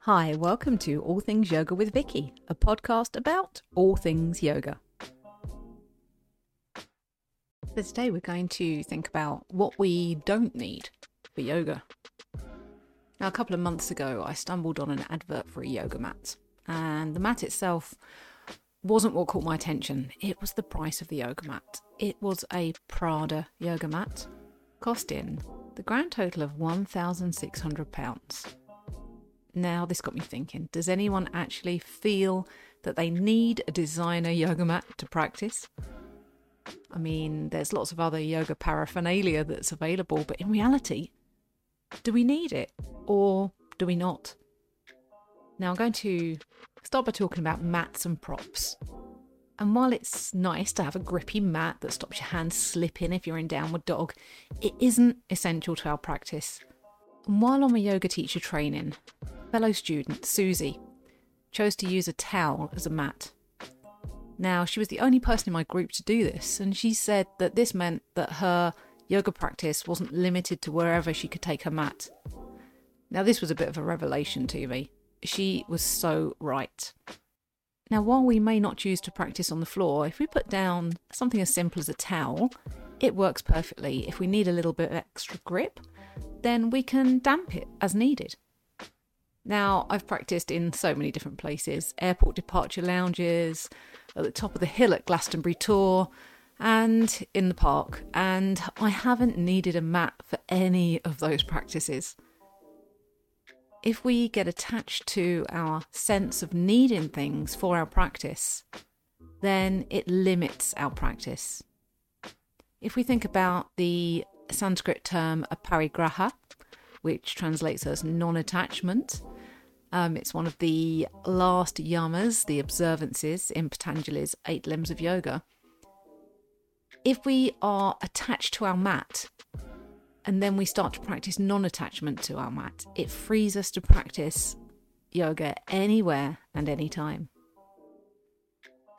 Hi, welcome to All Things Yoga with Vicky, a podcast about all things yoga. So today we're going to think about what we don't need for yoga. Now, a couple of months ago, I stumbled on an advert for a yoga mat, and the mat itself wasn't what caught my attention. It was the price of the yoga mat. It was a Prada yoga mat, costing the grand total of £1,600. Now, this got me thinking does anyone actually feel that they need a designer yoga mat to practice? I mean, there's lots of other yoga paraphernalia that's available, but in reality, do we need it or do we not? Now, I'm going to start by talking about mats and props. And while it's nice to have a grippy mat that stops your hands slipping if you're in downward dog, it isn't essential to our practice. And while on my yoga teacher training, fellow student Suzy chose to use a towel as a mat. Now, she was the only person in my group to do this, and she said that this meant that her yoga practice wasn't limited to wherever she could take her mat. Now, this was a bit of a revelation to me. She was so right. Now, while we may not choose to practice on the floor, if we put down something as simple as a towel, it works perfectly. If we need a little bit of extra grip, then we can damp it as needed. Now, I've practiced in so many different places airport departure lounges, at the top of the hill at Glastonbury Tor, and in the park, and I haven't needed a mat for any of those practices. If we get attached to our sense of needing things for our practice, then it limits our practice. If we think about the Sanskrit term aparigraha, which translates as non attachment, um, it's one of the last yamas, the observances in Patanjali's Eight Limbs of Yoga. If we are attached to our mat and then we start to practice non attachment to our mat, it frees us to practice yoga anywhere and anytime.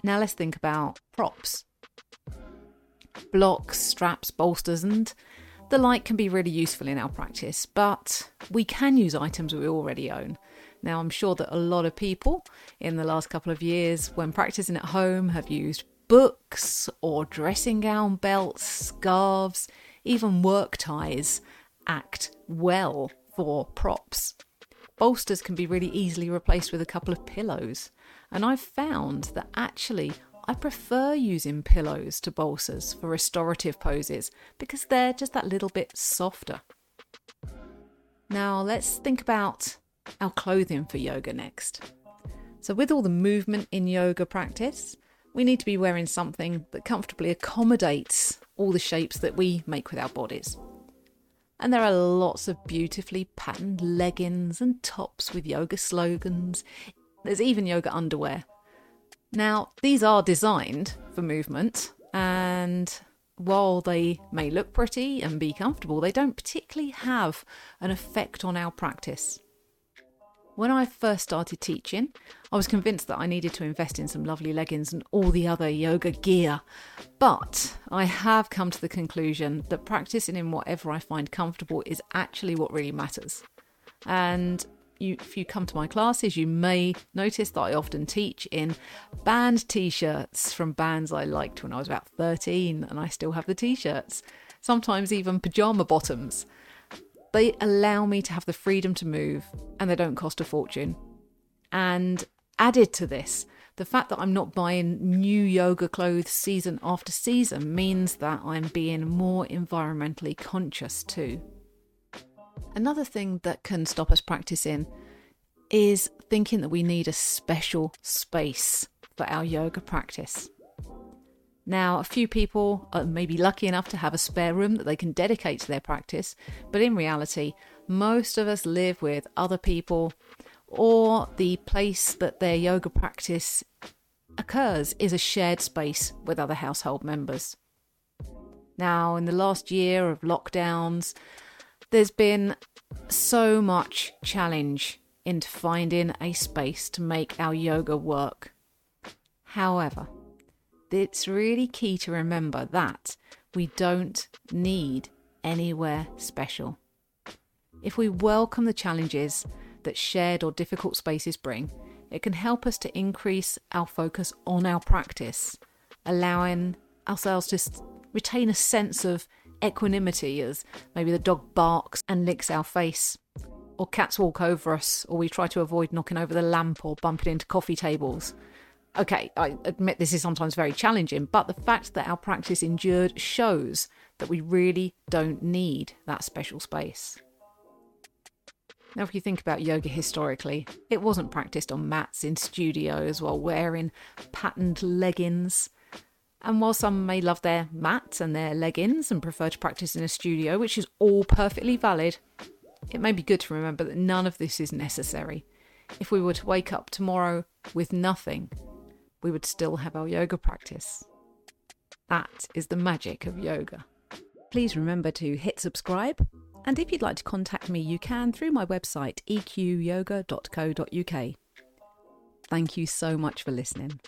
Now let's think about props. Blocks, straps, bolsters, and the like can be really useful in our practice, but we can use items we already own. Now, I'm sure that a lot of people in the last couple of years, when practicing at home, have used books or dressing gown belts, scarves, even work ties act well for props. Bolsters can be really easily replaced with a couple of pillows, and I've found that actually I prefer using pillows to bolsters for restorative poses because they're just that little bit softer. Now, let's think about our clothing for yoga next. So, with all the movement in yoga practice, we need to be wearing something that comfortably accommodates all the shapes that we make with our bodies. And there are lots of beautifully patterned leggings and tops with yoga slogans. There's even yoga underwear. Now, these are designed for movement, and while they may look pretty and be comfortable, they don't particularly have an effect on our practice. When I first started teaching, I was convinced that I needed to invest in some lovely leggings and all the other yoga gear. But I have come to the conclusion that practicing in whatever I find comfortable is actually what really matters. And you, if you come to my classes, you may notice that I often teach in band t shirts from bands I liked when I was about 13, and I still have the t shirts. Sometimes even pajama bottoms. They allow me to have the freedom to move and they don't cost a fortune. And added to this, the fact that I'm not buying new yoga clothes season after season means that I'm being more environmentally conscious too. Another thing that can stop us practicing is thinking that we need a special space for our yoga practice. Now, a few people are maybe lucky enough to have a spare room that they can dedicate to their practice, but in reality, most of us live with other people, or the place that their yoga practice occurs is a shared space with other household members. Now, in the last year of lockdowns, there's been so much challenge into finding a space to make our yoga work. However, it's really key to remember that we don't need anywhere special. If we welcome the challenges that shared or difficult spaces bring, it can help us to increase our focus on our practice, allowing ourselves to retain a sense of equanimity as maybe the dog barks and licks our face, or cats walk over us, or we try to avoid knocking over the lamp or bumping into coffee tables. Okay, I admit this is sometimes very challenging, but the fact that our practice endured shows that we really don't need that special space. Now, if you think about yoga historically, it wasn't practiced on mats in studios while wearing patterned leggings. And while some may love their mats and their leggings and prefer to practice in a studio, which is all perfectly valid, it may be good to remember that none of this is necessary. If we were to wake up tomorrow with nothing, we would still have our yoga practice. That is the magic of yoga. Please remember to hit subscribe. And if you'd like to contact me, you can through my website, eqyoga.co.uk. Thank you so much for listening.